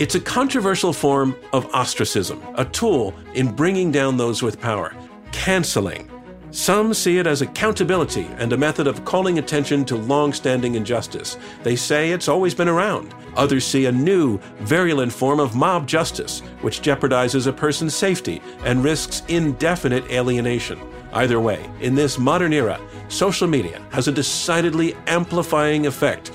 It's a controversial form of ostracism, a tool in bringing down those with power, canceling. Some see it as accountability and a method of calling attention to long standing injustice. They say it's always been around. Others see a new, virulent form of mob justice, which jeopardizes a person's safety and risks indefinite alienation. Either way, in this modern era, social media has a decidedly amplifying effect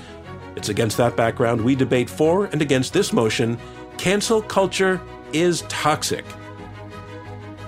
it's against that background we debate for and against this motion cancel culture is toxic.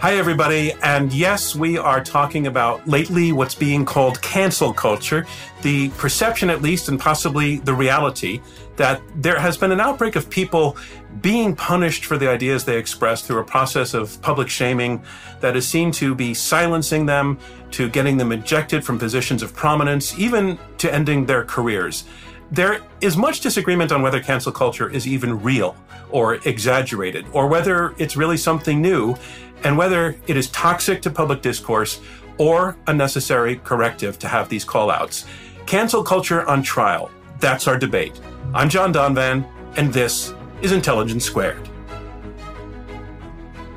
Hi, everybody. And yes, we are talking about lately what's being called cancel culture, the perception, at least, and possibly the reality that there has been an outbreak of people being punished for the ideas they express through a process of public shaming that is seen to be silencing them, to getting them ejected from positions of prominence, even to ending their careers. There is much disagreement on whether cancel culture is even real or exaggerated, or whether it's really something new, and whether it is toxic to public discourse or a necessary corrective to have these call outs. Cancel culture on trial. That's our debate. I'm John Donvan, and this is Intelligence Squared.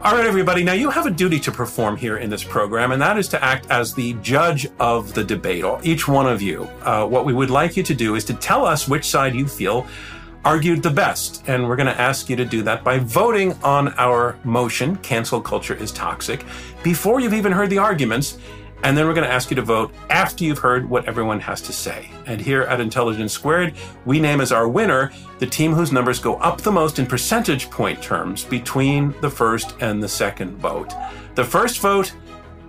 All right, everybody. Now you have a duty to perform here in this program, and that is to act as the judge of the debate. Each one of you. Uh, what we would like you to do is to tell us which side you feel argued the best. And we're going to ask you to do that by voting on our motion, cancel culture is toxic, before you've even heard the arguments. And then we're going to ask you to vote after you've heard what everyone has to say. And here at Intelligence Squared, we name as our winner the team whose numbers go up the most in percentage point terms between the first and the second vote. The first vote,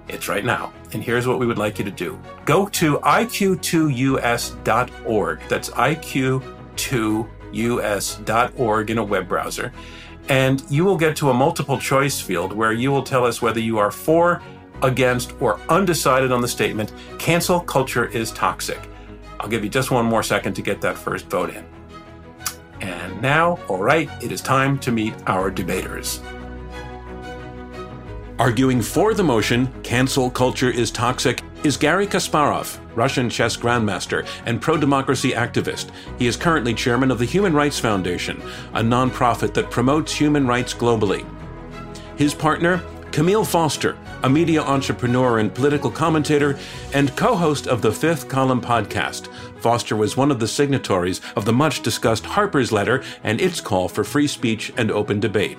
it's right now. And here's what we would like you to do go to iq2us.org. That's iq2us.org in a web browser. And you will get to a multiple choice field where you will tell us whether you are for against, or undecided on the statement, cancel culture is toxic. I'll give you just one more second to get that first vote in. And now, all right, it is time to meet our debaters. Arguing for the motion, cancel culture is toxic, is Garry Kasparov, Russian chess grandmaster and pro democracy activist. He is currently chairman of the Human Rights Foundation, a nonprofit that promotes human rights globally. His partner, Camille Foster, a media entrepreneur and political commentator, and co host of the Fifth Column podcast. Foster was one of the signatories of the much discussed Harper's letter and its call for free speech and open debate.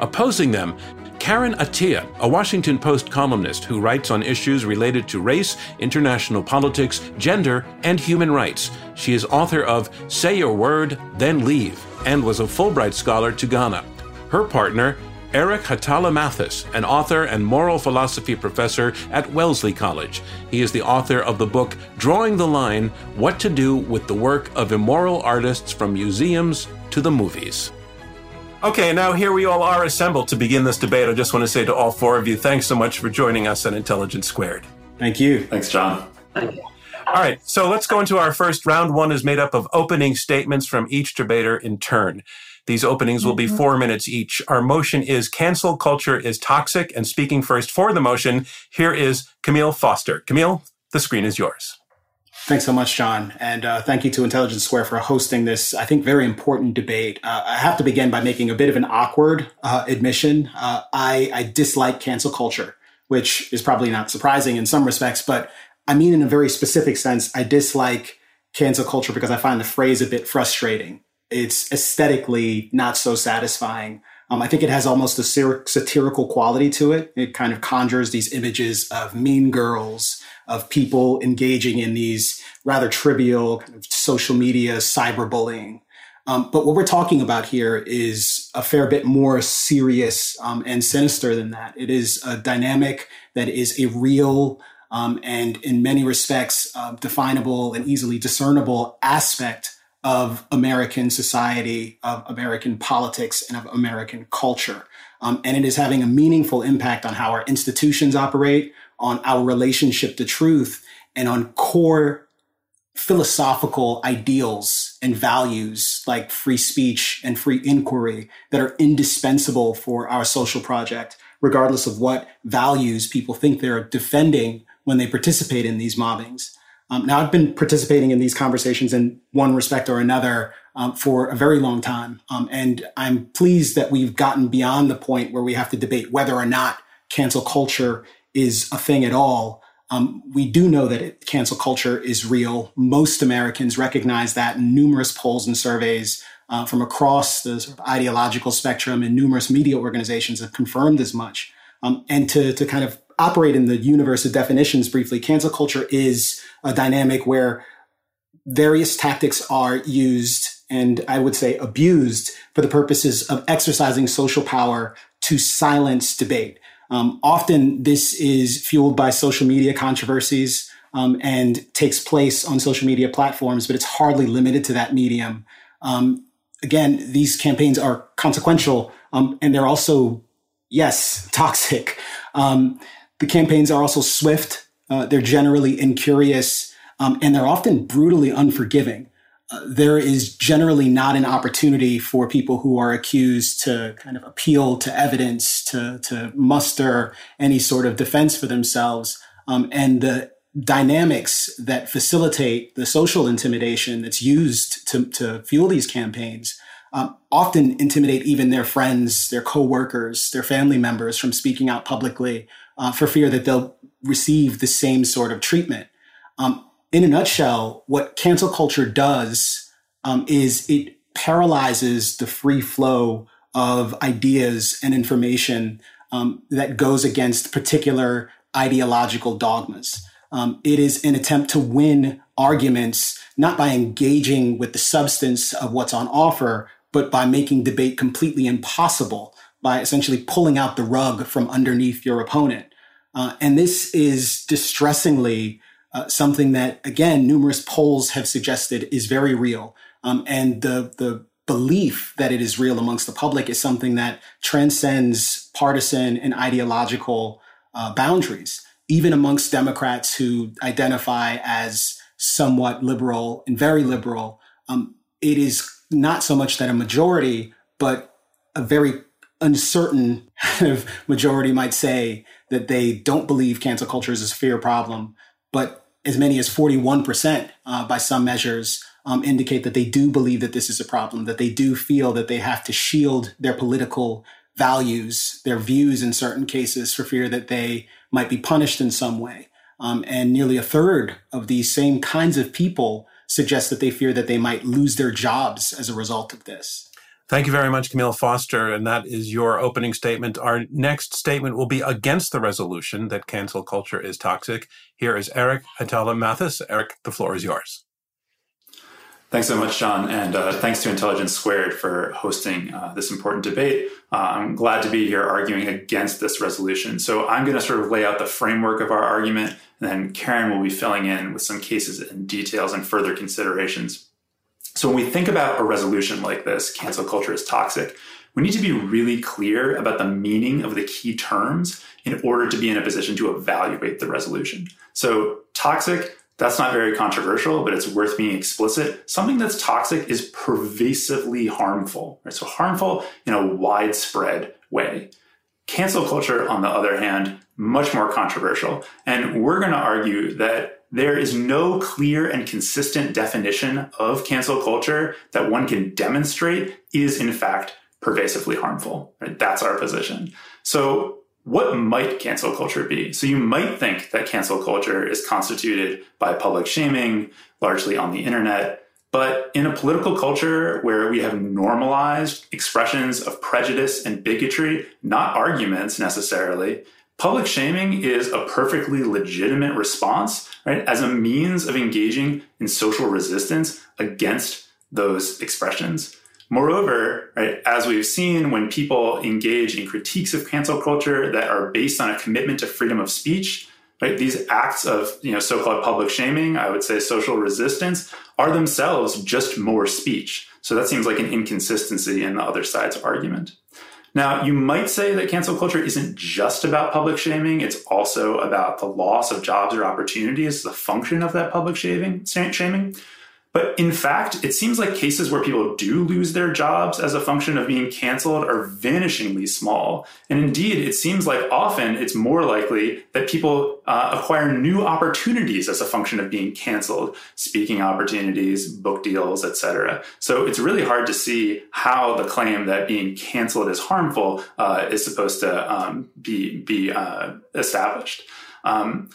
Opposing them, Karen Attiah, a Washington Post columnist who writes on issues related to race, international politics, gender, and human rights. She is author of Say Your Word, Then Leave, and was a Fulbright Scholar to Ghana. Her partner, Erich Hatala Matthes, an author and moral philosophy professor at Wellesley College. He is the author of the book Drawing the Line What to Do with the Work of Immoral Artists from Museums to the Movies. Okay, now here we all are assembled to begin this debate. I just want to say to all four of you, thanks so much for joining us on Intelligence Squared. Thank you. Thanks, John. Thank you. All right, so let's go into our first round. One is made up of opening statements from each debater in turn. These openings will be mm-hmm. four minutes each. Our motion is cancel culture is toxic. And speaking first for the motion, here is Camille Foster. Camille, the screen is yours. Thanks so much, John. And uh, thank you to Intelligence Square for hosting this, I think, very important debate. Uh, I have to begin by making a bit of an awkward uh, admission. Uh, I, I dislike cancel culture, which is probably not surprising in some respects, but I mean, in a very specific sense, I dislike cancel culture because I find the phrase a bit frustrating it's aesthetically not so satisfying. Um, I think it has almost a satirical quality to it. It kind of conjures these images of mean girls, of people engaging in these rather trivial kind of social media cyberbullying. Um, but what we're talking about here is a fair bit more serious um, and sinister than that. It is a dynamic that is a real um, and, in many respects, uh, definable and easily discernible aspect of American society, of American politics, and of American culture. Um, and it is having a meaningful impact on how our institutions operate, on our relationship to truth, and on core philosophical ideals and values like free speech and free inquiry that are indispensable for our social project, regardless of what values people think they're defending when they participate in these mobbings. Um, now, I've been participating in these conversations in one respect or another um, for a very long time. Um, and I'm pleased that we've gotten beyond the point where we have to debate whether or not cancel culture is a thing at all. Um, we do know that it, cancel culture is real. Most Americans recognize that. Numerous polls and surveys uh, from across the sort of ideological spectrum and numerous media organizations have confirmed as much. Um, and to, to kind of operate in the universe of definitions briefly, cancel culture is a dynamic where various tactics are used and I would say abused for the purposes of exercising social power to silence debate. Um, often this is fueled by social media controversies um, and takes place on social media platforms, but it's hardly limited to that medium. Um, again, these campaigns are consequential um, and they're also, yes, toxic. Um, the campaigns are also swift. Uh, they're generally incurious um, and they're often brutally unforgiving there is generally not an opportunity for people who are accused to kind of appeal to evidence, to, to muster any sort of defense for themselves. Um, and the dynamics that facilitate the social intimidation that's used to, to fuel these campaigns um, often intimidate even their friends, their coworkers, their family members from speaking out publicly uh, for fear that they'll receive the same sort of treatment. Um, in a nutshell, what cancel culture does um, is it paralyzes the free flow of ideas and information um, that goes against particular ideological dogmas. Um, it is an attempt to win arguments not by engaging with the substance of what's on offer, but by making debate completely impossible by essentially pulling out the rug from underneath your opponent. Uh, and this is distressingly uh, something that, again, numerous polls have suggested is very real. Um, and the, the belief that it is real amongst the public is something that transcends partisan and ideological uh, boundaries, even amongst Democrats who identify as somewhat liberal and very liberal. Um, it is not so much that a majority, but a very uncertain majority might say that they don't believe cancel culture is a severe problem but as many as 41% uh, by some measures um, indicate that they do believe that this is a problem, that they do feel that they have to shield their political values, their views in certain cases for fear that they might be punished in some way. Um, and nearly a third of these same kinds of people suggest that they fear that they might lose their jobs as a result of this. Thank you very much, Camille Foster. And that is your opening statement. Our next statement will be against the resolution that cancel culture is toxic. Here is Erich Hatala Matthes. Erich, the floor is yours. Thanks so much, John, and uh, thanks to Intelligence Squared for hosting uh, this important debate. Uh, I'm glad to be here arguing against this resolution. So I'm going to sort of lay out the framework of our argument, and then Karen will be filling in with some cases and details and further considerations. So when we think about a resolution like this, cancel culture is toxic, we need to be really clear about the meaning of the key terms in order to be in a position to evaluate the resolution. So toxic, that's not very controversial, but it's worth being explicit. Something that's toxic is pervasively harmful, right? So harmful in a widespread way. Cancel culture, on the other hand, much more controversial. And we're going to argue that there is no clear and consistent definition of cancel culture that one can demonstrate is in fact pervasively harmful. Right? That's our position. So what might cancel culture be? So you might think that cancel culture is constituted by public shaming, largely on the internet. But in a political culture where we have normalized expressions of prejudice and bigotry, not arguments necessarily, public shaming is a perfectly legitimate response, right, as a means of engaging in social resistance against those expressions. Moreover, right, as we've seen, when people engage in critiques of cancel culture that are based on a commitment to freedom of speech, right? These acts of, you know, so-called public shaming, I would say social resistance, are themselves just more speech. So that seems like an inconsistency in the other side's argument. Now, you might say that cancel culture isn't just about public shaming, it's also about the loss of jobs or opportunities a function of that public shaming. shaming. But in fact, it seems like cases where people do lose their jobs as a function of being canceled are vanishingly small. And indeed, it seems like often it's more likely that people uh, acquire new opportunities as a function of being canceled, speaking opportunities, book deals, etc. So it's really hard to see how the claim that being canceled is harmful uh, is supposed to um, be be uh, established. Um,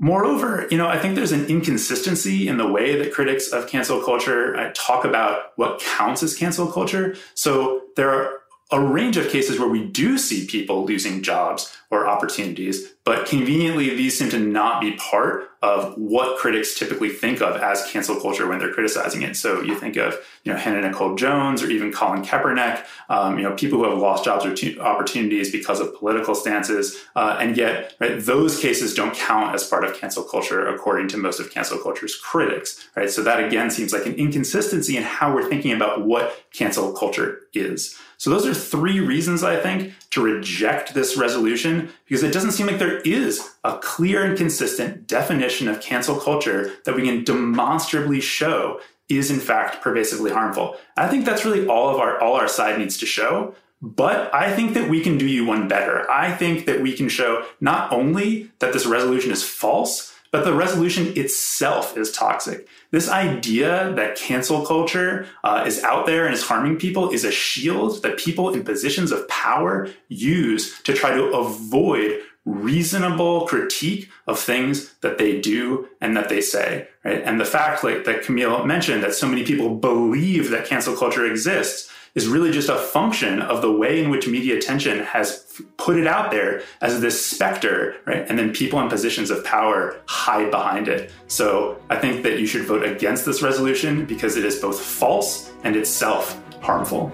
Moreover, you know, I think there's an inconsistency in the way that critics of cancel culture uh, talk about what counts as cancel culture. So there are a range of cases where we do see people losing jobs or opportunities, but conveniently these seem to not be part of what critics typically think of as cancel culture when they're criticizing it. So you think of, you know, Hannah Nicole Jones or even Colin Kaepernick, um, you know, people who have lost jobs or t- opportunities because of political stances, uh, and yet right, those cases don't count as part of cancel culture according to most of cancel culture's critics, right? So that again seems like an inconsistency in how we're thinking about what cancel culture is. So those are three reasons I think to reject this resolution because it doesn't seem like there is a clear and consistent definition of cancel culture that we can demonstrably show is in fact pervasively harmful. I think that's really all of our all our side needs to show. But I think that we can do you one better. I think that we can show not only that this resolution is false, but the resolution itself is toxic. This idea that cancel culture uh, is out there and is harming people is a shield that people in positions of power use to try to avoid reasonable critique of things that they do and that they say right and the fact like that camille mentioned that so many people believe that cancel culture exists is really just a function of the way in which media attention has put it out there as this specter, right? And then people in positions of power hide behind it. So I think that you should vote against this resolution because it is both false and itself harmful.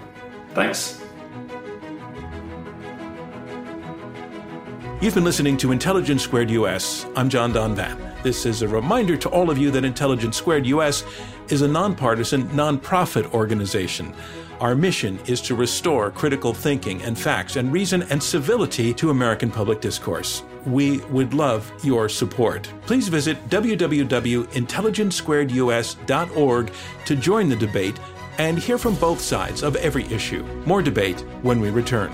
Thanks. You've been listening to Intelligence Squared US. I'm John Donvan. This is a reminder to all of you that Intelligence Squared US is a nonpartisan, nonprofit organization. Our mission is to restore critical thinking and facts and reason and civility to American public discourse. We would love your support. Please visit www.intelligencesquaredus.org to join the debate and hear from both sides of every issue. More debate when we return.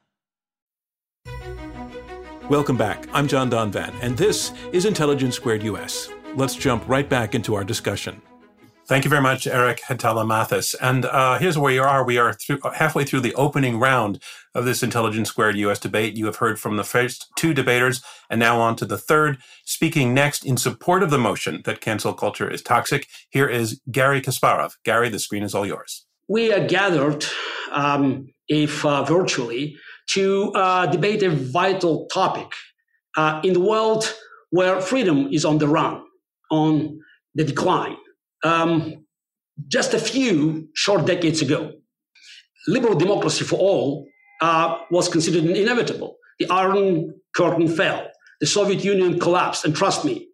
Welcome back. I'm John Donvan, and this is Intelligence Squared US. Let's jump right back into our discussion. Thank you very much, Erich Hatala And uh, here's where you are. We are through, halfway through the opening round of this Intelligence Squared US debate. You have heard from the first two debaters, and now on to the third. Speaking next in support of the motion that cancel culture is toxic, here is Garry Kasparov. Garry, the screen is all yours. We are gathered, um, if uh, virtually, to uh, debate a vital topic uh, in the world where freedom is on the run, on the decline. Um, just a few short decades ago, liberal democracy for all uh, was considered inevitable. The Iron Curtain fell, the Soviet Union collapsed, and trust me,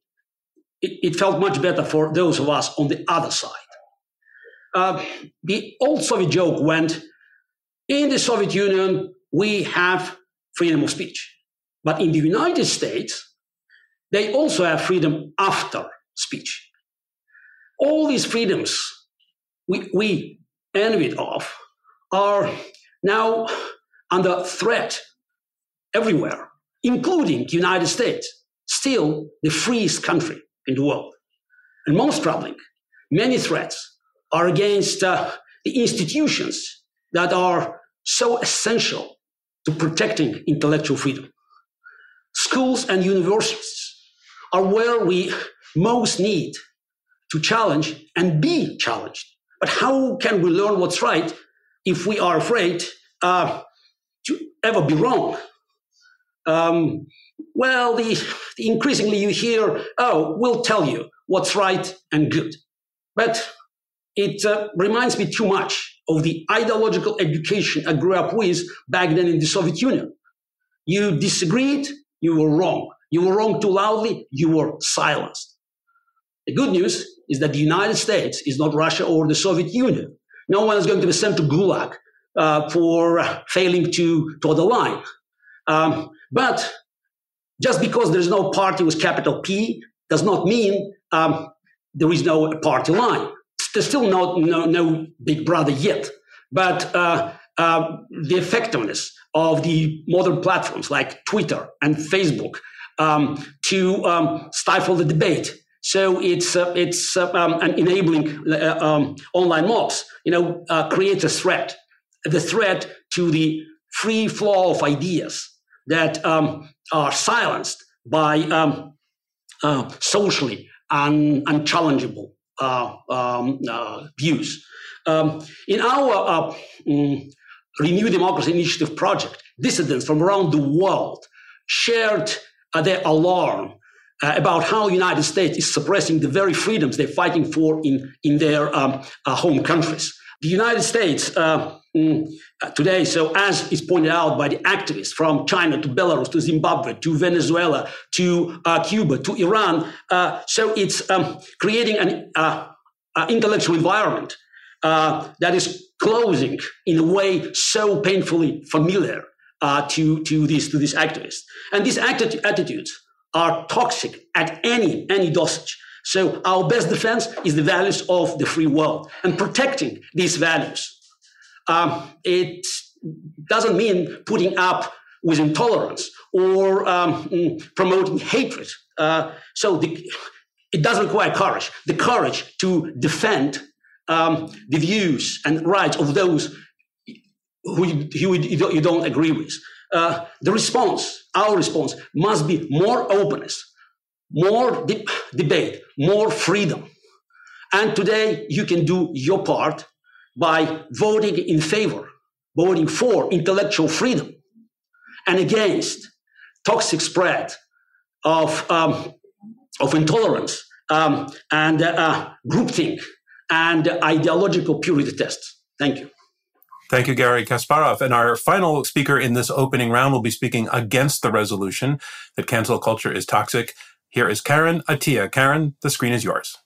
it, it felt much better for those of us on the other side. Uh, the old Soviet joke went in the Soviet Union, we have freedom of speech. But in the United States, they also have freedom after speech. All these freedoms we, we envied of are now under threat everywhere, including the United States, still the freest country in the world. And most troubling, many threats are against uh, the institutions that are so essential to protecting intellectual freedom. Schools and universities are where we most need to challenge and be challenged. But how can we learn what's right if we are afraid uh, to ever be wrong? Um, well, the, the increasingly you hear, oh, we'll tell you what's right and good. But it uh, reminds me too much of the ideological education I grew up with back then in the Soviet Union. You disagreed, you were wrong. You were wrong too loudly, you were silenced. The good news is that the United States is not Russia or the Soviet Union. No one is going to be sent to Gulag uh, for failing to toe the line. Um, but just because there's no party with capital P does not mean um, there is no party line. There's still no, no, no big brother yet. But uh, uh, the effectiveness of the modern platforms like Twitter and Facebook um, to um, stifle the debate. So it's uh, it's uh, um, enabling uh, um, online mobs. You know, uh, creates a threat, the threat to the free flow of ideas that um, are silenced by socially un- unchallengeable um, uh, views. Um, in our um, Renew Democracy Initiative project, dissidents from around the world shared uh, their alarm uh, about how the United States is suppressing the very freedoms they're fighting for in, in their um, uh, home countries. The United States uh, mm, uh, today, so as is pointed out by the activists from China to Belarus to Zimbabwe to Venezuela to uh, Cuba to Iran, uh, so it's um, creating an uh, uh, intellectual environment that is closing in a way so painfully familiar to, to, these, to these activists. And these atti- attitudes are toxic at any, any dosage. So our best defense is the values of the free world and protecting these values. Um, it doesn't mean putting up with intolerance or um, mm, promoting hatred. Uh, so the, it doesn't require courage, the courage to defend um, the views and rights of those who you, who you don't agree with. Uh, the response, our response, must be more openness, more de- debate, more freedom. And today you can do your part by voting in favor, voting for intellectual freedom and against toxic spread of, um, of intolerance um, and uh, groupthink and ideological purity tests. Thank you. Thank you, Garry Kasparov. And our final speaker in this opening round will be speaking against the resolution that cancel culture is toxic. Here is Karen Attiah. Karen, the screen is yours.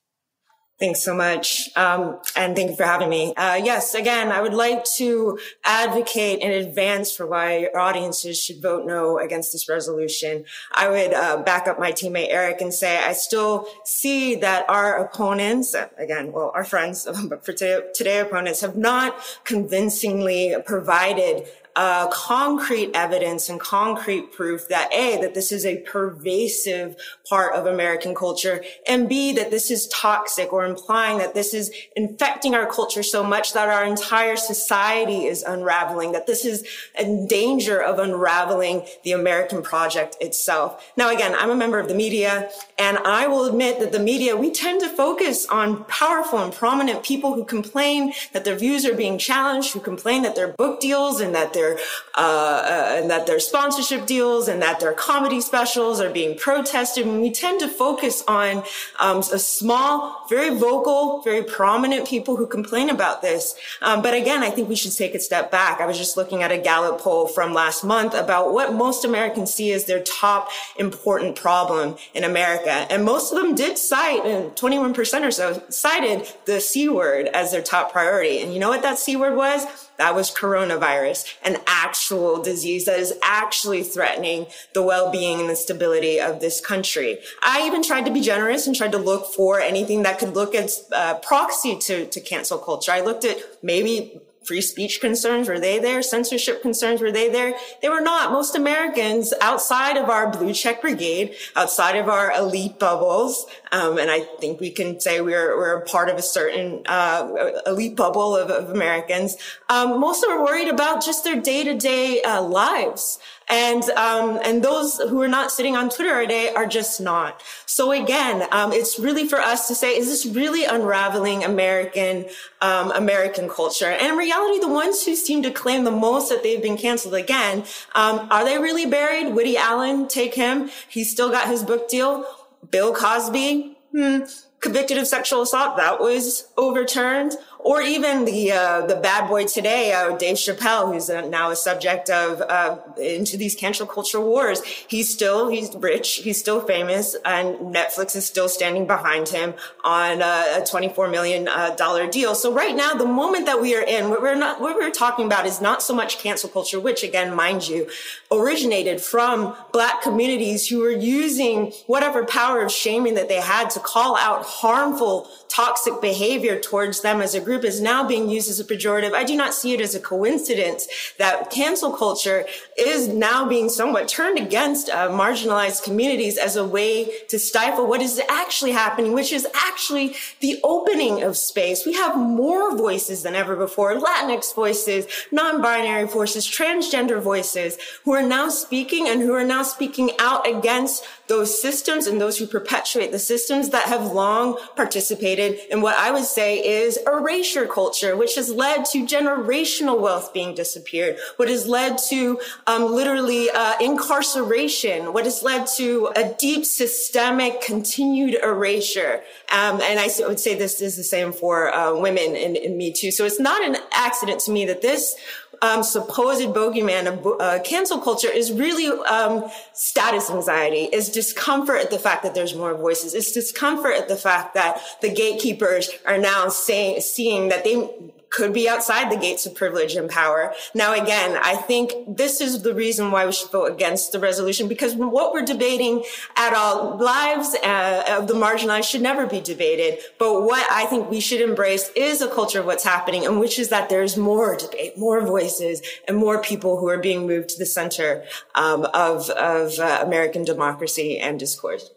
Thanks so much. Um, and thank you for having me. Uh, yes, again, I would like to advocate in advance for why audiences should vote no against this resolution. I would uh, back up my teammate Erich and say I still see that our opponents, again, well, our friends, but for today, today opponents have not convincingly provided uh, concrete evidence and concrete proof that A, that this is a pervasive part of American culture, and B, that this is toxic or implying that this is infecting our culture so much that our entire society is unraveling, that this is in danger of unraveling the American project itself. Now, again, I'm a member of the media, and I will admit that the media, we tend to focus on powerful and prominent people who complain that their views are being challenged, who complain that their book deals and that their their uh, uh, and that their sponsorship deals and that their comedy specials are being protested. And we tend to focus on um, a small, very vocal, very prominent people who complain about this. Um, but again, I think we should take a step back. I was just looking at a Gallup poll from last month about what most Americans see as their top important problem in America, and most of them did cite, and 21% or so cited the C word as their top priority. And you know what that C word was? That was coronavirus, an actual disease that is actually threatening the well-being and the stability of this country. I even tried to be generous and tried to look for anything that could look as uh, proxy to, to cancel culture. I looked at maybe free speech concerns, were they there? Censorship concerns, were they there? They were not. Most Americans outside of our blue check brigade, outside of our elite bubbles, um, and I think we can say we're, we're part of a certain uh, elite bubble of, of Americans, um, most are worried about just their day-to-day uh, lives. And, um, and those who are not sitting on Twitter today are just not. So again, um, it's really for us to say, is this really unraveling American, um, American culture? And in reality, the ones who seem to claim the most that they've been canceled again, um, are they really buried? Woody Allen, take him. He's still got his book deal. Bill Cosby, hmm, convicted of sexual assault, that was overturned or even the uh, the bad boy today, uh, Dave Chappelle, who's uh, now a subject of uh, into these cancel culture wars. He's still he's rich, he's still famous, and Netflix is still standing behind him on a twenty four million uh, dollar deal. So right now, the moment that we are in, what we're not what we're talking about is not so much cancel culture, which again, mind you, originated from Black communities who were using whatever power of shaming that they had to call out harmful, toxic behavior towards them as a group group is now being used as a pejorative. I do not see it as a coincidence that cancel culture is now being somewhat turned against uh, marginalized communities as a way to stifle what is actually happening, which is actually the opening of space. We have more voices than ever before, Latinx voices, non-binary voices, transgender voices who are now speaking and who are now speaking out against those systems and those who perpetuate the systems that have long participated in what I would say is erasure culture, which has led to generational wealth being disappeared, what has led to um, literally uh, incarceration, what has led to a deep systemic continued erasure. Um, and I would say this is the same for uh, women in Me Too. So it's not an accident to me that this um, supposed bogeyman of uh, cancel culture is really um, status anxiety, is discomfort at the fact that there's more voices. It's discomfort at the fact that the gatekeepers are now saying, seeing that they could be outside the gates of privilege and power. Now, again, I think this is the reason why we should vote against the resolution because what we're debating at all lives uh, of the marginalized should never be debated. But what I think we should embrace is a culture of what's happening and which is that there's more debate, more voices and more people who are being moved to the center um, of, of uh, American democracy and discourse.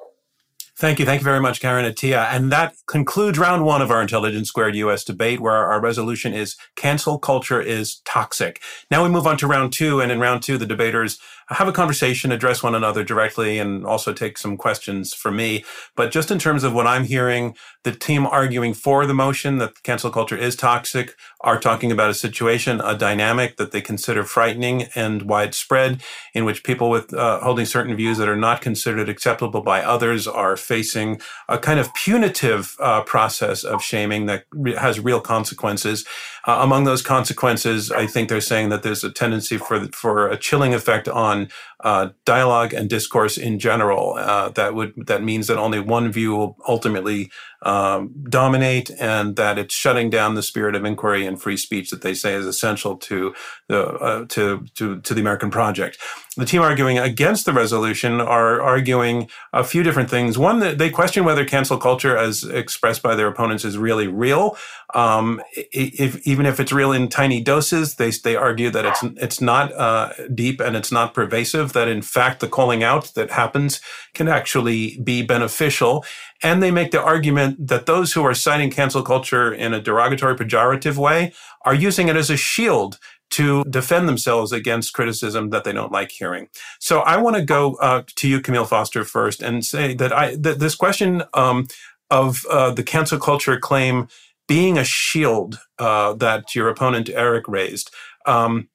Thank you. Thank you very much, Karen Attiah. And that concludes round one of our Intelligence Squared US debate, where our resolution is cancel culture is toxic. Now we move on to round two. And in round two, the debaters have a conversation, address one another directly, and also take some questions from me. But just in terms of what I'm hearing, the team arguing for the motion that cancel culture is toxic are talking about a situation, a dynamic that they consider frightening and widespread, in which people with uh, holding certain views that are not considered acceptable by others are facing a kind of punitive uh, process of shaming that re- has real consequences. Uh, among those consequences, I think they're saying that there's a tendency for for a chilling effect on man uh, dialogue and discourse in general. Uh, that would that means that only one view will ultimately um, dominate, and that it's shutting down the spirit of inquiry and free speech that they say is essential to the uh, to to to the American project. The team arguing against the resolution are arguing a few different things. One, that they question whether cancel culture, as expressed by their opponents, is really real. Um, if, even if it's real in tiny doses, they they argue that it's it's not uh, deep and it's not pervasive. That in fact the calling out that happens can actually be beneficial. And they make the argument that those who are citing cancel culture in a derogatory, pejorative way are using it as a shield to defend themselves against criticism that they don't like hearing. So I want to go uh, to you, Camille Foster, first, and say that I that this question um, of uh, the cancel culture claim being a shield uh, that your opponent Erich raised, um,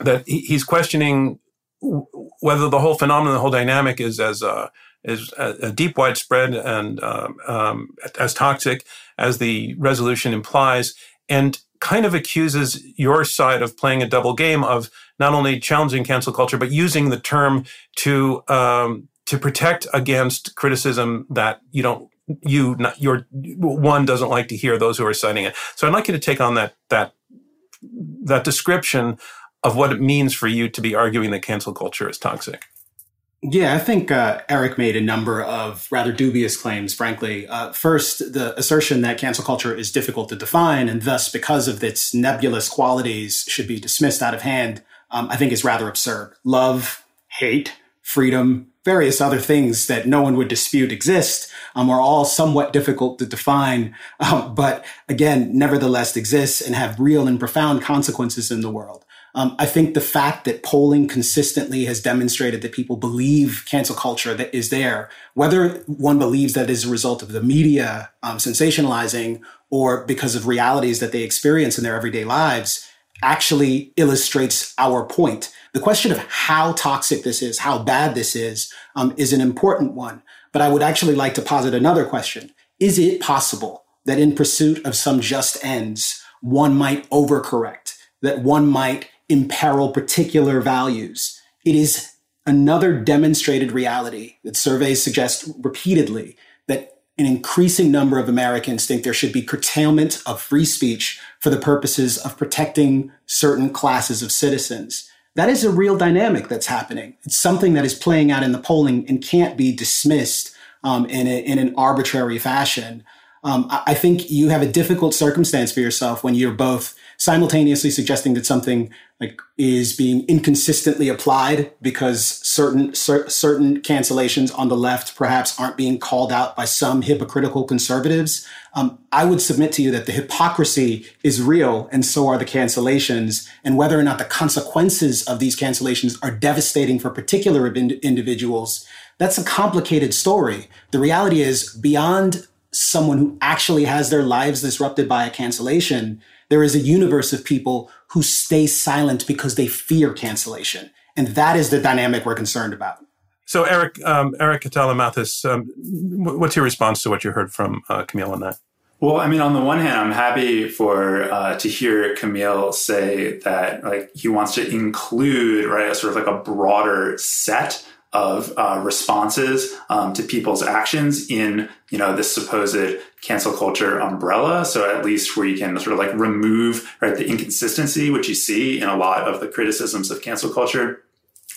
that he's questioning whether the whole phenomenon, the whole dynamic, is as uh, is deep, widespread, and um, um, as toxic as the resolution implies, and kind of accuses your side of playing a double game of not only challenging cancel culture but using the term to um, to protect against criticism that you don't you not your one doesn't like to hear those who are citing it. So I'd like you to take on that that that description of what it means for you to be arguing that cancel culture is toxic. Yeah, I think uh, Erich made a number of rather dubious claims, frankly. Uh, first, the assertion that cancel culture is difficult to define and thus, because of its nebulous qualities, should be dismissed out of hand, um, I think is rather absurd. Love, hate, freedom, various other things that no one would dispute exist um, are all somewhat difficult to define, um, but again, nevertheless exist and have real and profound consequences in the world. Um, I think the fact that polling consistently has demonstrated that people believe cancel culture that is there, whether one believes that is a result of the media um, sensationalizing or because of realities that they experience in their everyday lives, actually illustrates our point. The question of how toxic this is, how bad this is, um, is an important one. But I would actually like to posit another question. Is it possible that in pursuit of some just ends, one might overcorrect, that one might imperil particular values. It is another demonstrated reality that surveys suggest repeatedly that an increasing number of Americans think there should be curtailment of free speech for the purposes of protecting certain classes of citizens. That is a real dynamic that's happening. It's something that is playing out in the polling and can't be dismissed um, in, a, in an arbitrary fashion. Um, I think you have a difficult circumstance for yourself when you're both simultaneously suggesting that something like is being inconsistently applied because certain cer- certain cancellations on the left perhaps aren't being called out by some hypocritical conservatives. Um, I would submit to you that the hypocrisy is real, and so are the cancellations. And whether or not the consequences of these cancellations are devastating for particular in- individuals, that's a complicated story. The reality is, beyond someone who actually has their lives disrupted by a cancellation there is a universe of people who stay silent because they fear cancellation. And that is the dynamic we're concerned about. So, Erich, um, Erich Hatala-Matthes, um, what's your response to what you heard from uh, Camille on that? Well, I mean, on the one hand, I'm happy for uh, to hear Camille say that like he wants to include right a sort of like a broader set of uh, responses um, to people's actions in you know this supposed cancel culture umbrella. So at least where you can sort of like remove right the inconsistency which you see in a lot of the criticisms of cancel culture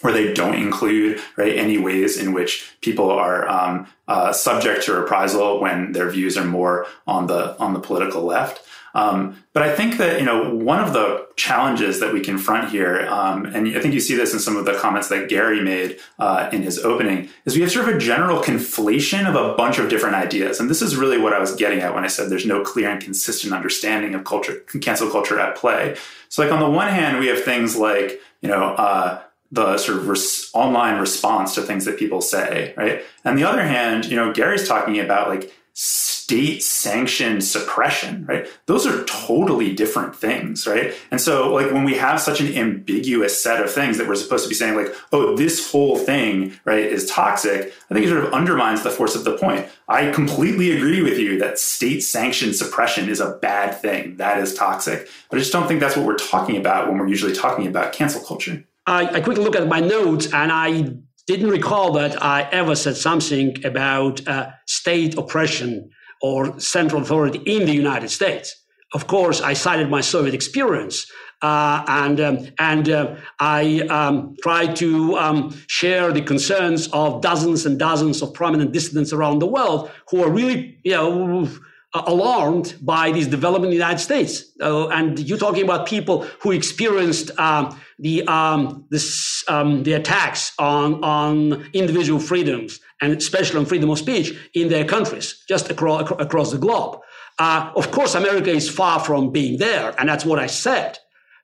where they don't include right any ways in which people are um, uh, subject to reprisal when their views are more on the on the political left um, but I think that you know one of the challenges that we confront here, um, and I think you see this in some of the comments that Garry made uh, in his opening, is we have sort of a general conflation of a bunch of different ideas, and this is really what I was getting at when I said there's no clear and consistent understanding of culture, cancel culture at play. So, like on the one hand, we have things like you know. Uh, the sort of res- online response to things that people say, right? And the other hand, you know, Garry's talking about like state sanctioned suppression, right? Those are totally different things, right? And so, like, when we have such an ambiguous set of things that we're supposed to be saying, like, oh, this whole thing, right, is toxic, I think it sort of undermines the force of the point. I completely agree with you that state sanctioned suppression is a bad thing. That is toxic. But I just don't think that's what we're talking about when we're usually talking about cancel culture. I, I quickly look at my notes and I didn't recall that I ever said something about uh, state oppression or central authority in the United States. Of course, I cited my Soviet experience. Uh, and um, and uh, I um, tried to um, share the concerns of dozens and dozens of prominent dissidents around the world who are really, you know, alarmed by this development in the United States. Uh, and you're talking about people who experienced uh, the um, this, um, the attacks on on individual freedoms and especially on freedom of speech in their countries, just across across the globe. Uh, of course, America is far from being there, and that's what I said.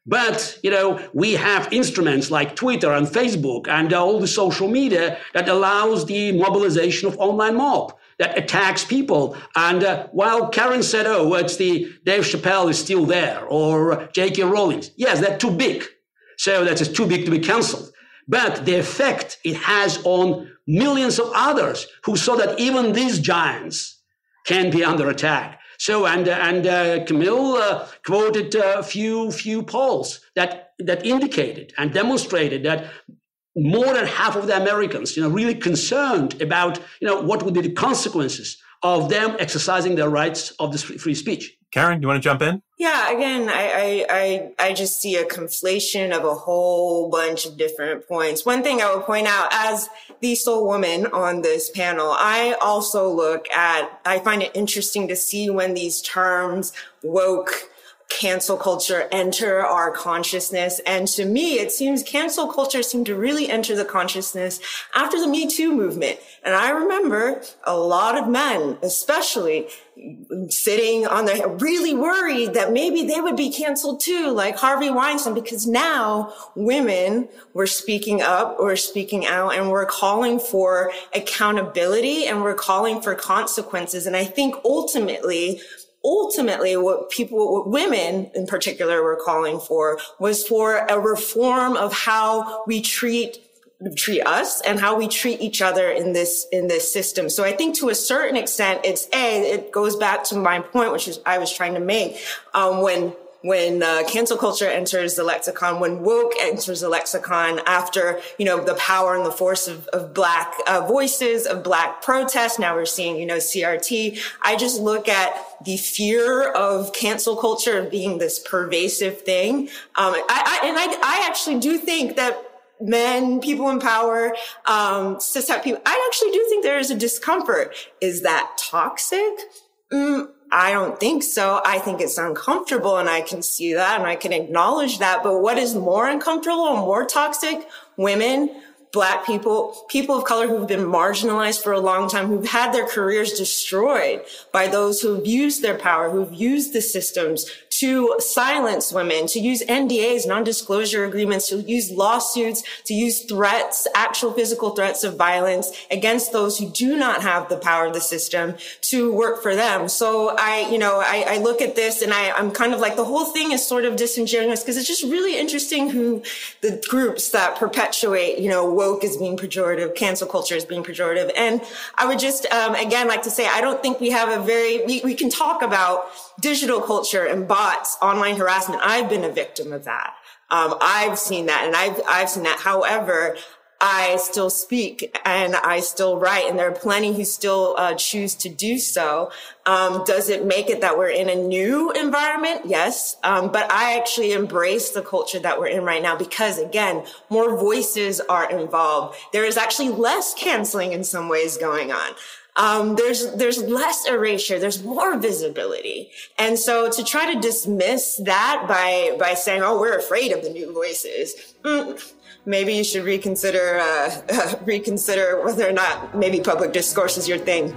But you know, we have instruments like Twitter and Facebook and all the social media that allows the mobilization of online mob that attacks people. And uh, while Karen said, "Oh, it's the Dave Chappelle is still there," or J.K. Rowling, yes, they're too big. So that is too big to be cancelled. But the effect it has on millions of others who saw that even these giants can be under attack. So and and uh, Camille uh, quoted a few few polls that that indicated and demonstrated that more than half of the Americans, you know, really concerned about you know what would be the consequences of them exercising their rights of this free speech. Karen, do you want to jump in? Yeah, again, I, I, I, I just see a conflation of a whole bunch of different points. One thing I would point out as the sole woman on this panel, I also look at, I find it interesting to see when these terms woke, cancel culture enter our consciousness. And to me, it seems cancel culture seemed to really enter the consciousness after the Me Too movement. And I remember a lot of men, especially sitting on the really worried that maybe they would be canceled too, like Harvey Weinstein, because now women were speaking up or speaking out and we're calling for accountability and we're calling for consequences. And I think ultimately ultimately what people, what women in particular were calling for was for a reform of how we treat treat us and how we treat each other in this in this system. So I think to a certain extent, it's a it goes back to my point, which is I was trying to make um, when when uh, cancel culture enters the lexicon, when woke enters the lexicon after, you know, the power and the force of, of black uh, voices, of black protests. Now we're seeing, you know, CRT. I just look at the fear of cancel culture being this pervasive thing. Um, I, I, and I, I actually do think that men, people in power, um, people, I actually do think there is a discomfort. Is that toxic? Mm, I don't think so. I think it's uncomfortable and I can see that and I can acknowledge that. But what is more uncomfortable and more toxic? Women, black people, people of color who've been marginalized for a long time, who've had their careers destroyed by those who've used their power, who've used the systems to silence women, to use NDAs, non-disclosure agreements, to use lawsuits, to use threats, actual physical threats of violence against those who do not have the power of the system to work for them. So I, you know, I, I look at this and I, I'm kind of like the whole thing is sort of disingenuous because it's just really interesting who the groups that perpetuate, you know, woke is being pejorative, cancel culture is being pejorative. And I would just, um, again, like to say, I don't think we have a very, we, we can talk about digital culture and bots, online harassment. I've been a victim of that. Um, I've seen that and I've, I've seen that. However, I still speak and I still write, and there are plenty who still uh, choose to do so. Um, does it make it that we're in a new environment? Yes, um, but I actually embrace the culture that we're in right now because, again, more voices are involved. There is actually less canceling in some ways going on um, there's there's less erasure, there's more visibility, and so to try to dismiss that by by saying, "Oh, we're afraid of the new voices," mm, maybe you should reconsider uh, uh, reconsider whether or not maybe public discourse is your thing.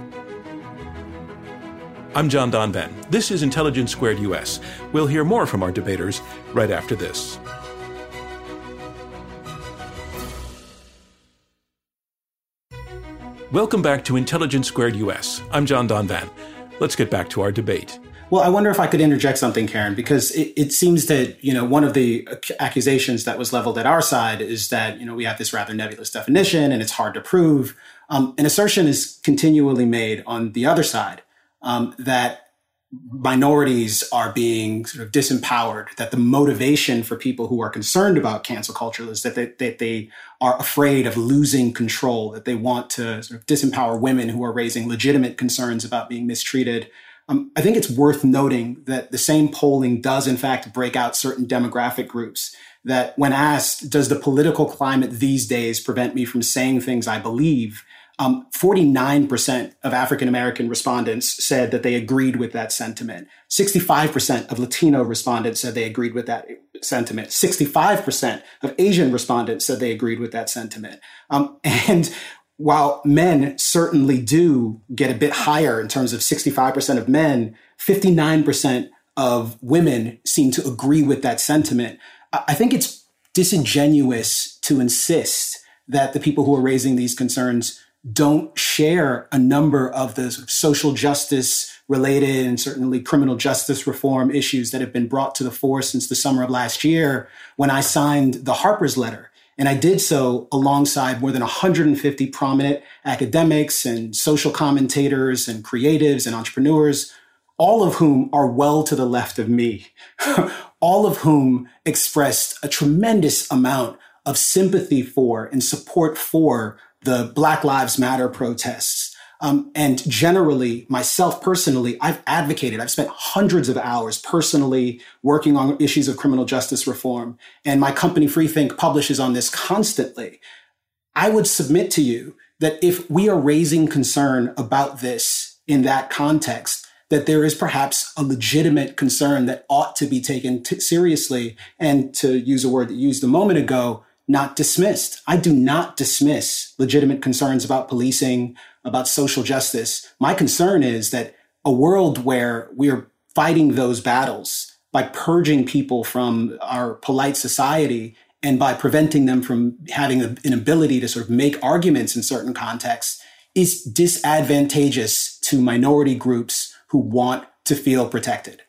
I'm John Donvan. This is Intelligence Squared US. We'll hear more from our debaters right after this. Welcome back to Intelligence Squared US. I'm John Donvan. Let's get back to our debate. Well, I wonder if I could interject something, Karen, because it, it, seems that, you know, one of the accusations that was leveled at our side is that, you know, we have this rather nebulous definition and it's hard to prove. Um, an assertion is continually made on the other side um, that minorities are being sort of disempowered, that the motivation for people who are concerned about cancel culture is that they, that they are afraid of losing control, that they want to sort of disempower women who are raising legitimate concerns about being mistreated. Um, I think it's worth noting that the same polling does, in fact, break out certain demographic groups. That when asked, does the political climate these days prevent me from saying things I believe? Um, 49% of African American respondents said that they agreed with that sentiment. 65% of Latino respondents said they agreed with that sentiment. 65% of Asian respondents said they agreed with that sentiment. Um, and while men certainly do get a bit higher in terms of 65% of men, 59% of women seem to agree with that sentiment. I think it's disingenuous to insist that the people who are raising these concerns don't share a number of the social justice related and certainly criminal justice reform issues that have been brought to the fore since the summer of last year when I signed the Harper's letter. And I did so alongside more than 150 prominent academics and social commentators and creatives and entrepreneurs, all of whom are well to the left of me, all of whom expressed a tremendous amount of sympathy for and support for the Black Lives Matter protests, Um, and generally, myself personally, I've advocated, I've spent hundreds of hours personally working on issues of criminal justice reform. And my company, Freethink, publishes on this constantly. I would submit to you that if we are raising concern about this in that context, that there is perhaps a legitimate concern that ought to be taken t- seriously and to use a word that you used a moment ago, not dismissed. I do not dismiss legitimate concerns about policing, about social justice. My concern is that a world where we're fighting those battles by purging people from our polite society and by preventing them from having an ability to sort of make arguments in certain contexts is disadvantageous to minority groups who want to feel protected.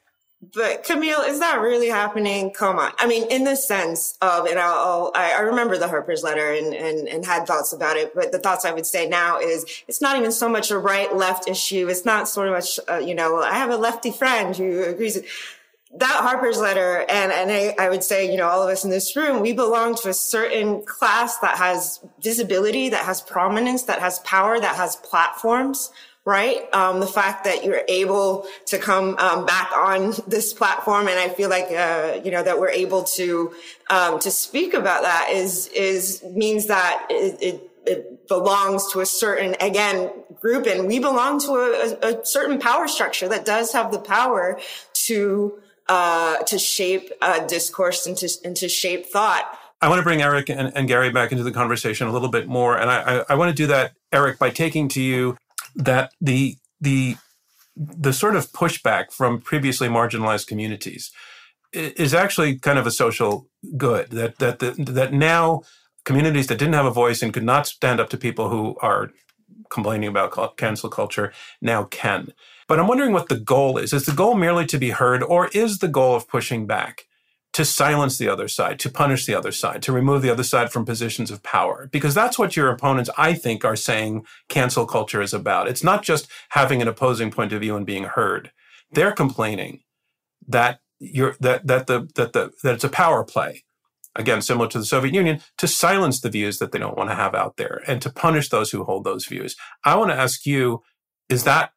But Camille, is that really happening? Come on. I mean, in the sense of, and I'll, i I remember the Harper's letter and, and, and had thoughts about it, but the thoughts I would say now is it's not even so much a right left issue. It's not so much, uh, you know, I have a lefty friend who agrees. That Harper's letter, and, and I, I would say, you know, all of us in this room, we belong to a certain class that has visibility, that has prominence, that has power, that has platforms right? Um, the fact that you're able to come um, back on this platform, and I feel like uh, you know that we're able to um, to speak about that is is means that it, it, it belongs to a certain again group, and we belong to a, a certain power structure that does have the power to uh, to shape uh, discourse and to and to shape thought. I want to bring Erich and, and, Garry back into the conversation a little bit more. And I, I, I, want to do that, Erich, by taking to you that the the the sort of pushback from previously marginalized communities is actually kind of a social good that that the, that now communities that didn't have a voice and could not stand up to people who are complaining about cancel culture now can. But I'm wondering what the goal is. Is the goal merely to be heard, or is the goal of pushing back to silence the other side, to punish the other side, to remove the other side from positions of power. Because that's what your opponents, I think, are saying cancel culture is about. It's not just having an opposing point of view and being heard. They're complaining that you're that that the that the that it's a power play. Again, similar to the Soviet Union, to silence the views that they don't want to have out there and to punish those who hold those views. I want to ask you, is that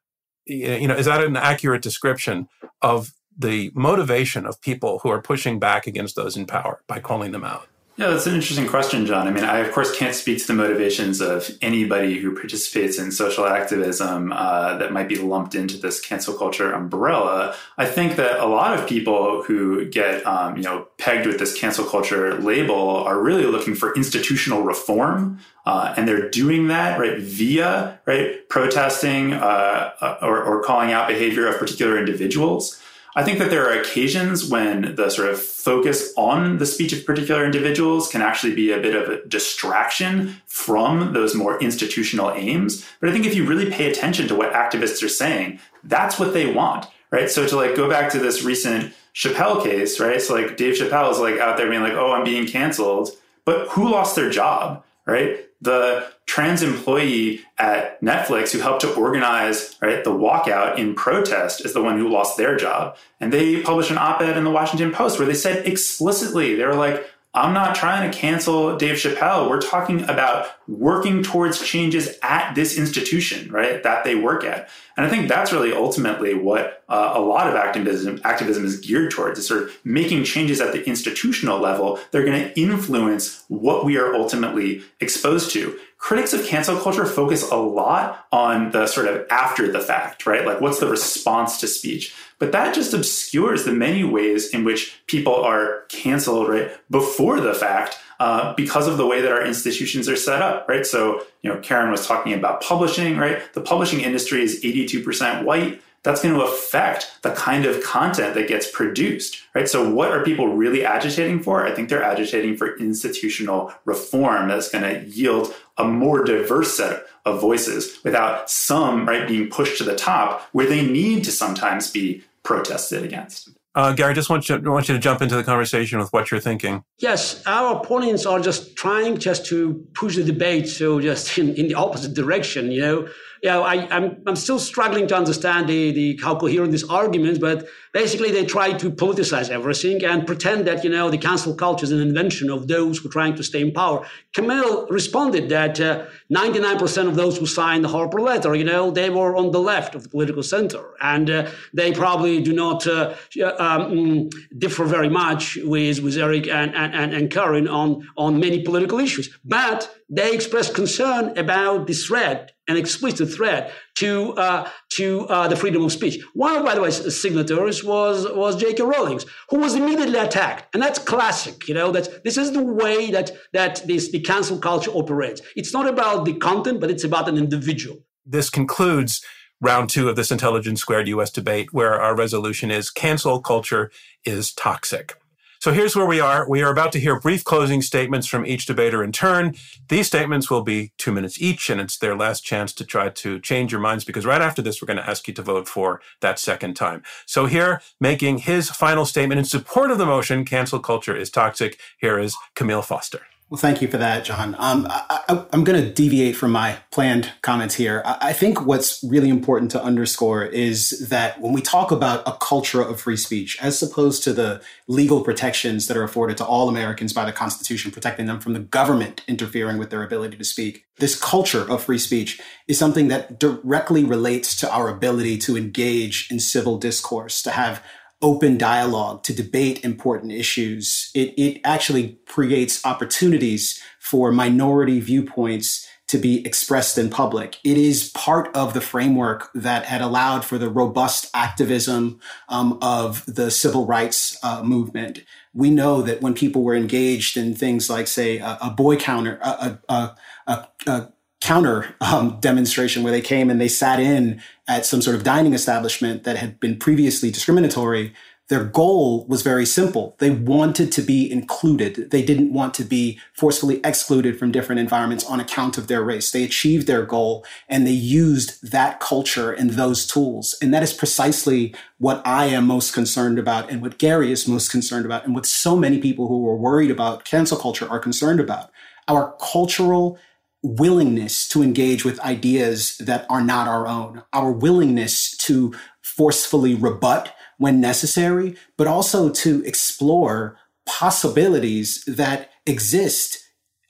you know, is that an accurate description of the motivation of people who are pushing back against those in power by calling them out? Yeah, that's an interesting question, John. I mean, I of course can't speak to the motivations of anybody who participates in social activism uh, that might be lumped into this cancel culture umbrella. I think that a lot of people who get um, you know pegged with this cancel culture label are really looking for institutional reform, uh, and they're doing that right via right protesting uh, uh or, or calling out behavior of particular individuals. I think that there are occasions when the sort of focus on the speech of particular individuals can actually be a bit of a distraction from those more institutional aims. But I think if you really pay attention to what activists are saying, that's what they want, right? So to like go back to this recent Chappelle case, right? So like Dave Chappelle is like out there being like, oh, I'm being canceled. But who lost their job, right? The trans employee at Netflix who helped to organize right the walkout in protest is the one who lost their job. And they published an op-ed in the Washington Post where they said explicitly, they were like, I'm not trying to cancel Dave Chappelle. We're talking about working towards changes at this institution, right? That they work at. And I think that's really ultimately what uh, a lot of activism activism is geared towards is sort of making changes at the institutional level. They're going to influence what we are ultimately exposed to. Critics of cancel culture focus a lot on the sort of after the fact, right? Like what's the response to speech? But that just obscures the many ways in which people are canceled right before the fact uh, because of the way that our institutions are set up, right? So, you know, Karen was talking about publishing, right? The publishing industry is 82% white. That's going to affect the kind of content that gets produced, right? So, what are people really agitating for? I think they're agitating for institutional reform that's going to yield a more diverse set of voices without some right being pushed to the top where they need to sometimes be protested against. Uh, Garry, just want you, want you to jump into the conversation with what you're thinking. Yes, our opponents are just trying just to push the debate so just in, in the opposite direction, you know. Know, I, I'm, I'm still struggling to understand the, the how coherent this argument, but basically they try to politicize everything and pretend that, you know, the cancel culture is an invention of those who are trying to stay in power. Camille responded that uh, 99% of those who signed the Harper letter, you know, they were on the left of the political center. And uh, they probably do not uh, um, differ very much with, with Erich and, and, and Karen on, on many political issues. But they expressed concern about the threat, an explicit threat to uh, to uh, the freedom of speech. One of, by the way, signatories was was J.K. Rowling, who was immediately attacked, and that's classic. You know that this is the way that that this the cancel culture operates. It's not about the content, but it's about an individual. This concludes round two of this Intelligence Squared US debate, where our resolution is cancel culture is toxic. So here's where we are. We are about to hear brief closing statements from each debater in turn. These statements will be two minutes each, and it's their last chance to try to change your minds because right after this, we're going to ask you to vote for that second time. So here, making his final statement in support of the motion, cancel culture is toxic, here is Camille Foster. Well, thank you for that, John. Um, I, am going to deviate from my planned comments here. I, I, think what's really important to underscore is that when we talk about a culture of free speech, as opposed to the legal protections that are afforded to all Americans by the Constitution, protecting them from the government interfering with their ability to speak, this culture of free speech is something that directly relates to our ability to engage in civil discourse, to have open dialogue to debate important issues. It, it actually creates opportunities for minority viewpoints to be expressed in public. It is part of the framework that had allowed for the robust activism um, of the civil rights uh, movement. We know that when people were engaged in things like, say, a, a boy counter, a, a, a counter um, demonstration where they came and they sat in at some sort of dining establishment that had been previously discriminatory, their goal was very simple. They wanted to be included. They didn't want to be forcefully excluded from different environments on account of their race. They achieved their goal and they used that culture and those tools. And that is precisely what I am most concerned about and what Garry is most concerned about and what so many people who are worried about cancel culture are concerned about. Our cultural willingness to engage with ideas that are not our own, our willingness to forcefully rebut when necessary, but also to explore possibilities that exist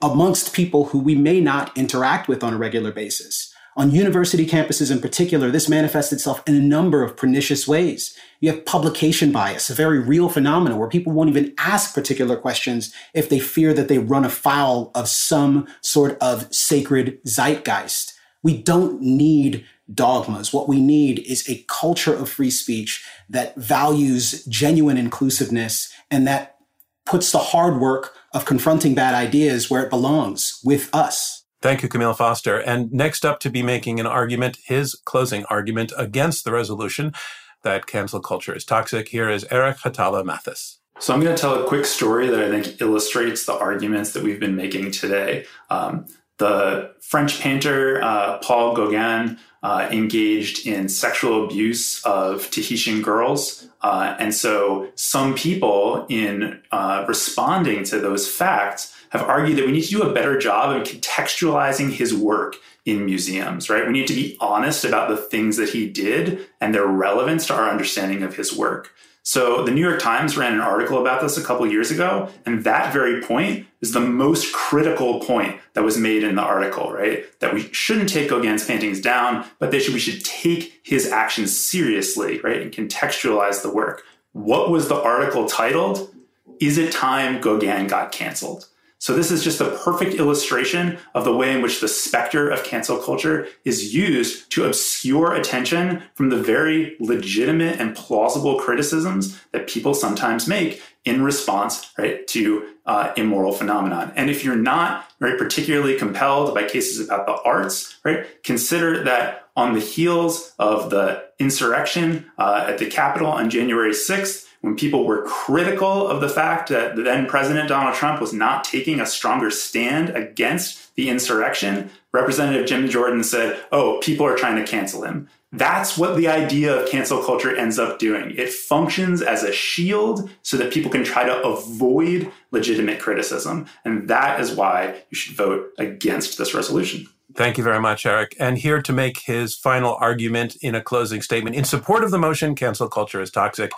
amongst people who we may not interact with on a regular basis. On university campuses in particular, this manifests itself in a number of pernicious ways. You have publication bias, a very real phenomenon where people won't even ask particular questions if they fear that they run afoul of some sort of sacred zeitgeist. We don't need dogmas. What we need is a culture of free speech that values genuine inclusiveness and that puts the hard work of confronting bad ideas where it belongs with us. Thank you, Camille Foster. And next up to be making an argument, his closing argument against the resolution that cancel culture is toxic, here is Erich Hatala Matthes. So I'm going to tell a quick story that I think illustrates the arguments that we've been making today. Um, the French painter uh, Paul Gauguin uh, engaged in sexual abuse of Tahitian girls. Uh, and so some people, in uh, responding to those facts, have argued that we need to do a better job of contextualizing his work in museums, right? We need to be honest about the things that he did and their relevance to our understanding of his work. So the New York Times ran an article about this a couple years ago, and that very point is the most critical point that was made in the article, right? That we shouldn't take Gauguin's paintings down, but they should, we should take his actions seriously, right? And contextualize the work. What was the article titled? Is it time Gauguin got canceled? So this is just a perfect illustration of the way in which the specter of cancel culture is used to obscure attention from the very legitimate and plausible criticisms that people sometimes make in response right to uh, immoral phenomenon. And if you're not very particularly compelled by cases about the arts, right, consider that on the heels of the insurrection uh, at the Capitol on January 6th, when people were critical of the fact that then President Donald Trump was not taking a stronger stand against the insurrection, Representative Jim Jordan said, Oh, people are trying to cancel him. That's what the idea of cancel culture ends up doing. It functions as a shield so that people can try to avoid legitimate criticism. And that is why you should vote against this resolution. Thank you very much, Erich. And here to make his final argument in a closing statement in support of the motion, cancel culture is toxic,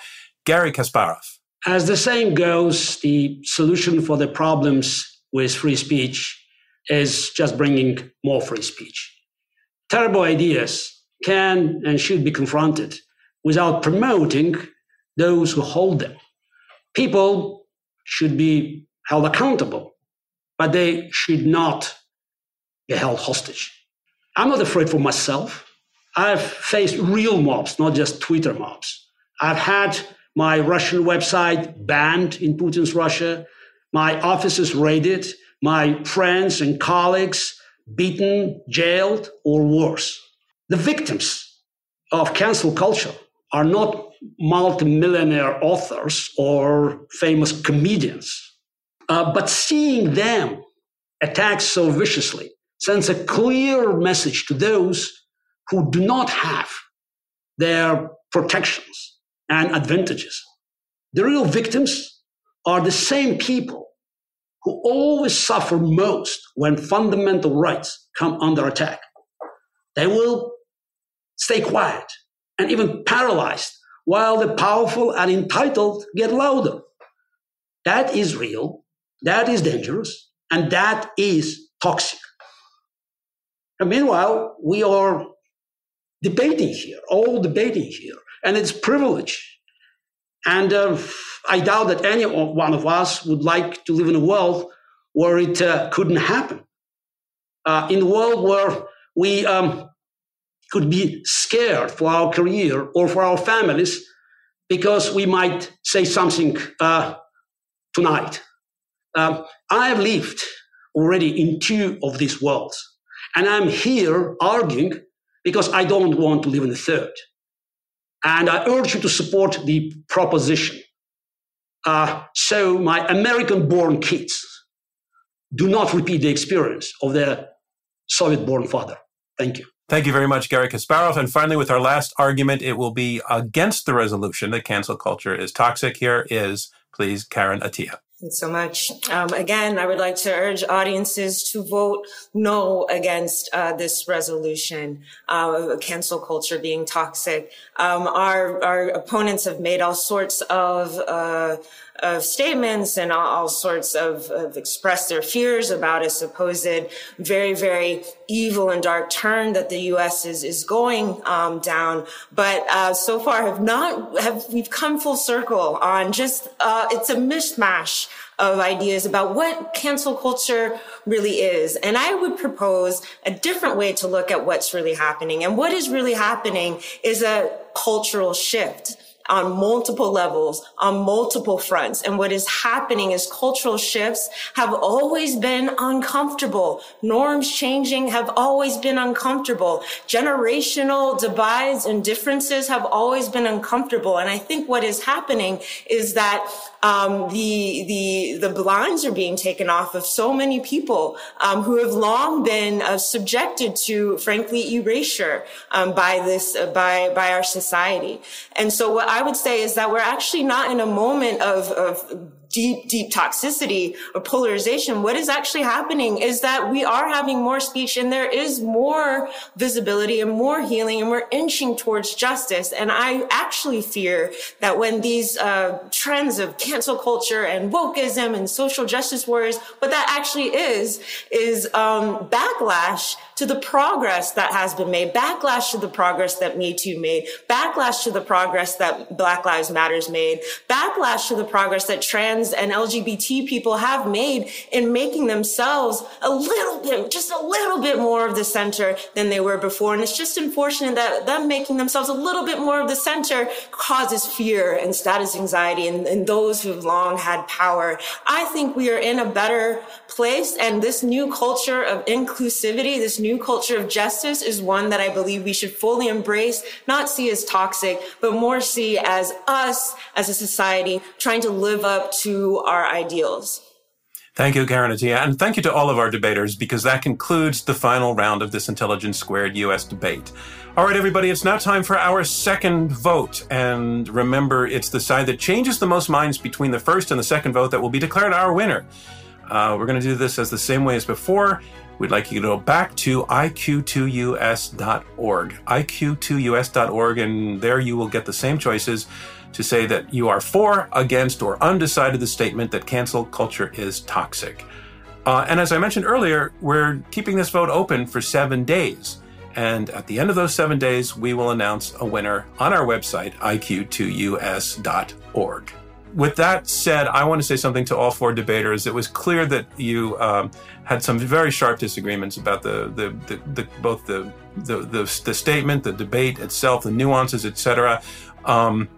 Garry Kasparov. As the saying goes, the solution for the problems with free speech is just bringing more free speech. Terrible ideas can and should be confronted without promoting those who hold them. People should be held accountable, but they should not be held hostage. I'm not afraid for myself. I've faced real mobs, not just Twitter mobs. I've had my Russian website banned in Putin's Russia, my offices raided, my friends and colleagues beaten, jailed, or worse. The victims of cancel culture are not multimillionaire authors or famous comedians, uh, but seeing them attacked so viciously sends a clear message to those who do not have their protections and advantages. The real victims are the same people who always suffer most when fundamental rights come under attack. They will stay quiet and even paralyzed while the powerful and entitled get louder. That is real, that is dangerous, and that is toxic. And meanwhile, we are debating here, all debating here, and it's privilege. And uh, I doubt that any one of us would like to live in a world where it uh, couldn't happen. Uh, in a world where we um, could be scared for our career or for our families because we might say something uh, tonight. Um, I have lived already in two of these worlds. And I'm here arguing because I don't want to live in the third. And I urge you to support the proposition. Uh, so my American born kids do not repeat the experience of their Soviet born father. Thank you. Thank you very much, Garry Kasparov. And finally, with our last argument, it will be against the resolution that cancel culture is toxic. Here is, please, Karen Attiah. Thanks so much. Um, again, I would like to urge audiences to vote no against uh, this resolution uh, cancel culture being toxic. Um, our our opponents have made all sorts of uh, of statements and all, all sorts of, of their fears about a supposed very, very evil and dark turn that the U.S. is is going um, down. But uh, so far, have not have we've come full circle on just uh, it's a mishmash of ideas about what cancel culture really is. And I would propose a different way to look at what's really happening. And what is really happening is a cultural shift on multiple levels, on multiple fronts. And what is happening is cultural shifts have always been uncomfortable. Norms changing have always been uncomfortable. Generational divides and differences have always been uncomfortable. And I think what is happening is that um, the the the blinds are being taken off of so many people um, who have long been uh, subjected to, frankly, erasure um, by this uh, by by our society. And so, what I would say is that we're actually not in a moment of of deep, deep toxicity or polarization, what is actually happening is that we are having more speech and there is more visibility and more healing and we're inching towards justice. And I actually fear that when these uh, trends of cancel culture and wokeism and social justice warriors, what that actually is, is um, backlash to the progress that has been made, backlash to the progress that Me Too made, backlash to the progress that Black Lives Matters made, backlash to the progress that trans and LGBT people have made in making themselves a little bit, just a little bit more of the center than they were before. And it's just unfortunate that them making themselves a little bit more of the center causes fear and status anxiety in, in those who've long had power. I think we are in a better place and this new culture of inclusivity, this new culture of justice is one that I believe we should fully embrace, not see as toxic, but more see as us as a society trying to live up to our ideals. Thank you, Karen Attiah. And thank you to all of our debaters because that concludes the final round of this Intelligence Squared US debate. All right, everybody, it's now time for our second vote. And remember, it's the side that changes the most minds between the first and the second vote that will be declared our winner. Uh, we're going to do this as the same way as before. we'd like you to go back to iq2us.org, iq2us.org, and there you will get the same choices to say that you are for, against, or undecided the statement that cancel culture is toxic. Uh, and as I mentioned earlier, we're keeping this vote open for seven days. And at the end of those seven days, we will announce a winner on our website, iq2us.org. With that said, I want to say something to all four debaters. It was clear that you um, had some very sharp disagreements about the, the, the, the both the, the, the, statement, the debate itself, the nuances, etc. Um,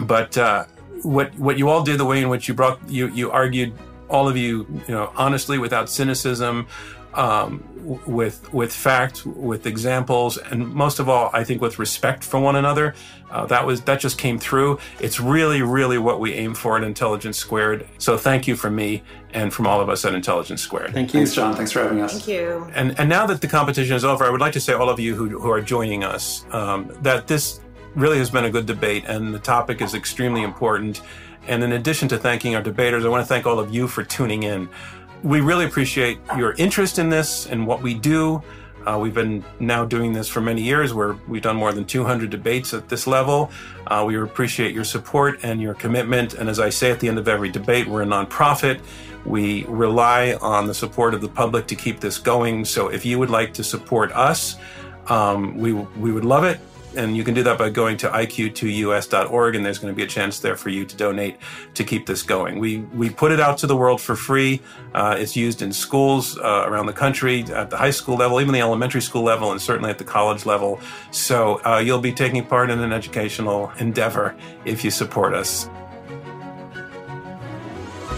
but uh, what what you all did, the way in which you brought you you argued, all of you, you know, honestly, without cynicism, um, with with fact, with examples, and most of all, I think with respect for one another. Uh, that was that just came through. It's really, really what we aim for at Intelligence Squared. So thank you from me and from all of us at Intelligence Squared. Thank you, Thanks, John. Thanks for having us. Thank you. And and now that the competition is over, I would like to say all of you who who are joining us um, that this really has been a good debate, and the topic is extremely important. And in addition to thanking our debaters, I want to thank all of you for tuning in. We really appreciate your interest in this and what we do. Uh, we've been now doing this for many years where we've done more than 200 debates at this level. Uh, we appreciate your support and your commitment. And as I say at the end of every debate, we're a nonprofit. We rely on the support of the public to keep this going. So if you would like to support us, um, we, we would love it and you can do that by going to iq2us.org and there's going to be a chance there for you to donate to keep this going. We we put it out to the world for free. Uh, it's used in schools uh, around the country at the high school level even the elementary school level and certainly at the college level. So uh, you'll be taking part in an educational endeavor if you support us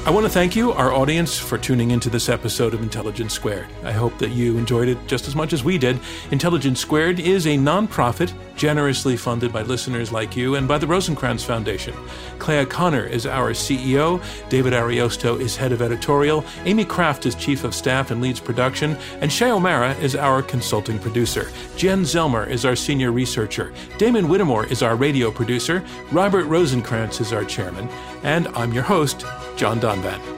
I want to thank you, our audience, for tuning into this episode of Intelligence Squared. I hope that you enjoyed it just as much as we did. Intelligence Squared is a nonprofit generously funded by listeners like you and by the Rosenkranz Foundation. Clea Conner is our CEO, David Ariosto is head of editorial, Amy Kraft is chief of staff and leads production, and Shay O'Mara is our consulting producer. Jen Zelmer is our senior researcher. Damon Whittemore is our radio producer. Robert Rosenkranz is our chairman. And I'm your host, John Donvan.